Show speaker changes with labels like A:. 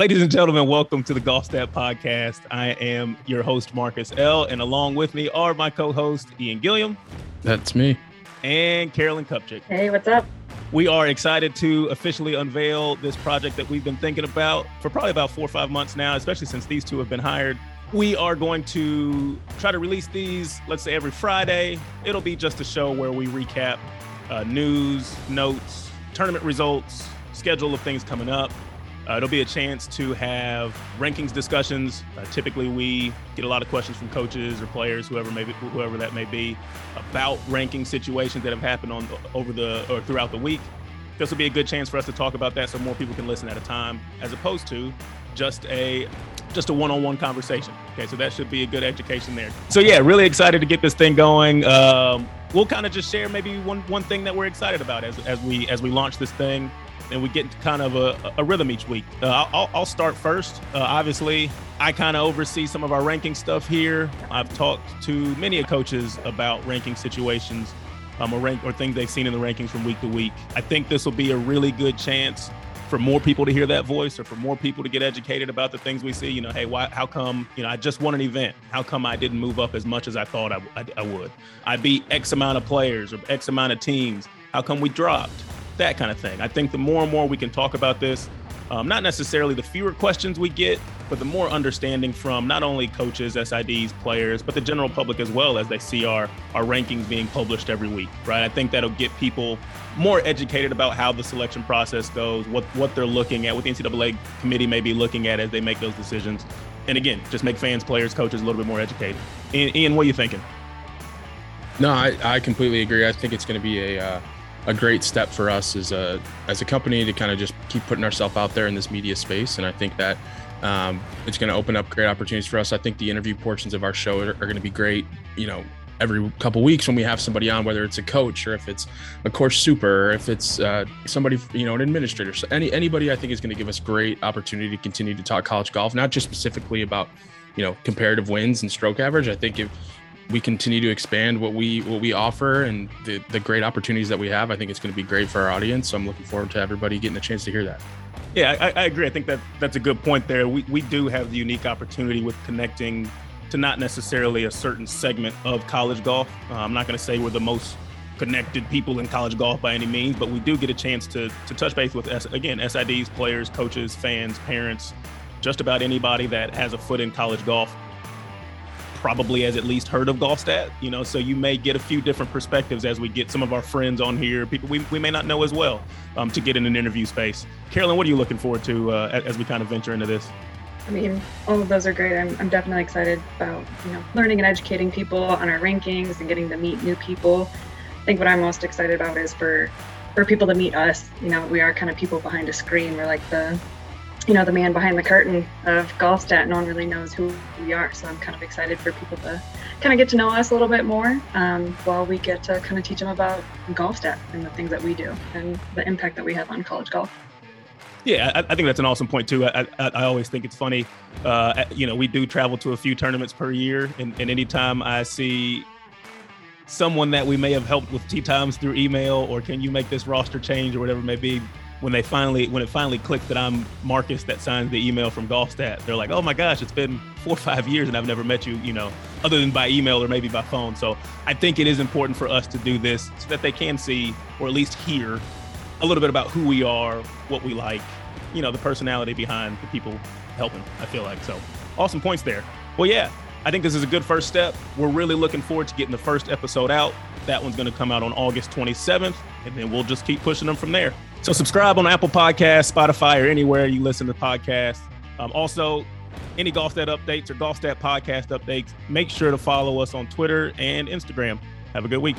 A: Ladies and gentlemen, welcome to the Golfstat Podcast. I am your host, Marcus L., and along with me are my co-host, Ian Gilliam.
B: That's me.
A: And Carolyn Kupchik.
C: Hey, what's up?
A: We are excited to officially unveil this project that we've been thinking about for probably about four or five months now, especially since these two have been hired. We are going to try to release these, let's say, every Friday. It'll be just a show where we recap uh, news, notes, tournament results, schedule of things coming up, uh, it'll be a chance to have rankings discussions. Uh, typically, we get a lot of questions from coaches or players, whoever maybe whoever that may be, about ranking situations that have happened on over the or throughout the week. This will be a good chance for us to talk about that, so more people can listen at a time, as opposed to just a just a one-on-one conversation. Okay, so that should be a good education there. So yeah, really excited to get this thing going. Um, we'll kind of just share maybe one one thing that we're excited about as as we as we launch this thing and we get kind of a, a rhythm each week. Uh, I'll, I'll, start first. Uh, obviously, I kind of oversee some of our ranking stuff here. I've talked to many coaches about ranking situations um, or, rank, or things they've seen in the rankings from week to week. I think this will be a really good chance for more people to hear that voice or for more people to get educated about the things we see. You know, hey, why, how come, you know, I just won an event. How come I didn't move up as much as I thought I, I, I would? I beat X amount of players or X amount of teams. How come we dropped? That kind of thing. I think the more and more we can talk about this, um, not necessarily the fewer questions we get, but the more understanding from not only coaches, SIDs, players, but the general public as well as they see our our rankings being published every week, right? I think that'll get people more educated about how the selection process goes, what what they're looking at, what the NCAA committee may be looking at as they make those decisions, and again, just make fans, players, coaches a little bit more educated. Ian, Ian what are you thinking?
B: No, I, I completely agree. I think it's going to be a uh a great step for us as a as a company to kind of just keep putting ourselves out there in this media space. And I think that um, it's going to open up great opportunities for us. I think the interview portions of our show are, are going to be great. You know, every couple weeks when we have somebody on, whether it's a coach or if it's a course super, or if it's uh, somebody, you know, an administrator, so any anybody, I think is going to give us great opportunity to continue to talk college golf, not just specifically about, you know, comparative wins and stroke average. I think if we continue to expand what we what we offer and the, the great opportunities that we have, I think it's going to be great for our audience. So I'm looking forward to everybody getting a chance to hear that.
A: Yeah, I, I agree. I think that that's a good point there. We, we do have the unique opportunity with connecting to not necessarily a certain segment of college golf. Uh, I'm not going to say we're the most connected people in college golf by any means, but we do get a chance to to touch base with again SIDs, players, coaches, fans, parents, just about anybody that has a foot in college golf probably has at least heard of Golfstat, you know, so you may get a few different perspectives as we get some of our friends on here, people we, we may not know as well, um, to get in an interview space. Carolyn, what are you looking forward to uh, as we kind of venture into this?
C: I mean, all of those are great. I'm, I'm definitely excited about, you know, learning and educating people on our rankings and getting to meet new people. I think what I'm most excited about is for for people to meet us. You know, we are kind of people behind a screen. We're like the you know the man behind the curtain of Golfstat. No one really knows who we are, so I'm kind of excited for people to kind of get to know us a little bit more um, while we get to kind of teach them about Golfstat and the things that we do and the impact that we have on college golf.
A: Yeah, I, I think that's an awesome point too. I, I, I always think it's funny. Uh, you know, we do travel to a few tournaments per year, and, and anytime I see someone that we may have helped with tee times through email, or can you make this roster change, or whatever it may be, when they finally when it finally clicked that I'm Marcus that signs the email from Golfstat, they're like, "Oh my gosh, it's been four or five years and I've never met you, you know, other than by email or maybe by phone." So I think it is important for us to do this so that they can see or at least hear a little bit about who we are, what we like, you know, the personality behind the people helping. I feel like so awesome points there. Well, yeah, I think this is a good first step. We're really looking forward to getting the first episode out. That one's going to come out on August 27th, and then we'll just keep pushing them from there. So subscribe on Apple Podcasts, Spotify, or anywhere you listen to podcasts. Um, also, any Golfstat updates or Golfstat podcast updates, make sure to follow us on Twitter and Instagram. Have a good week.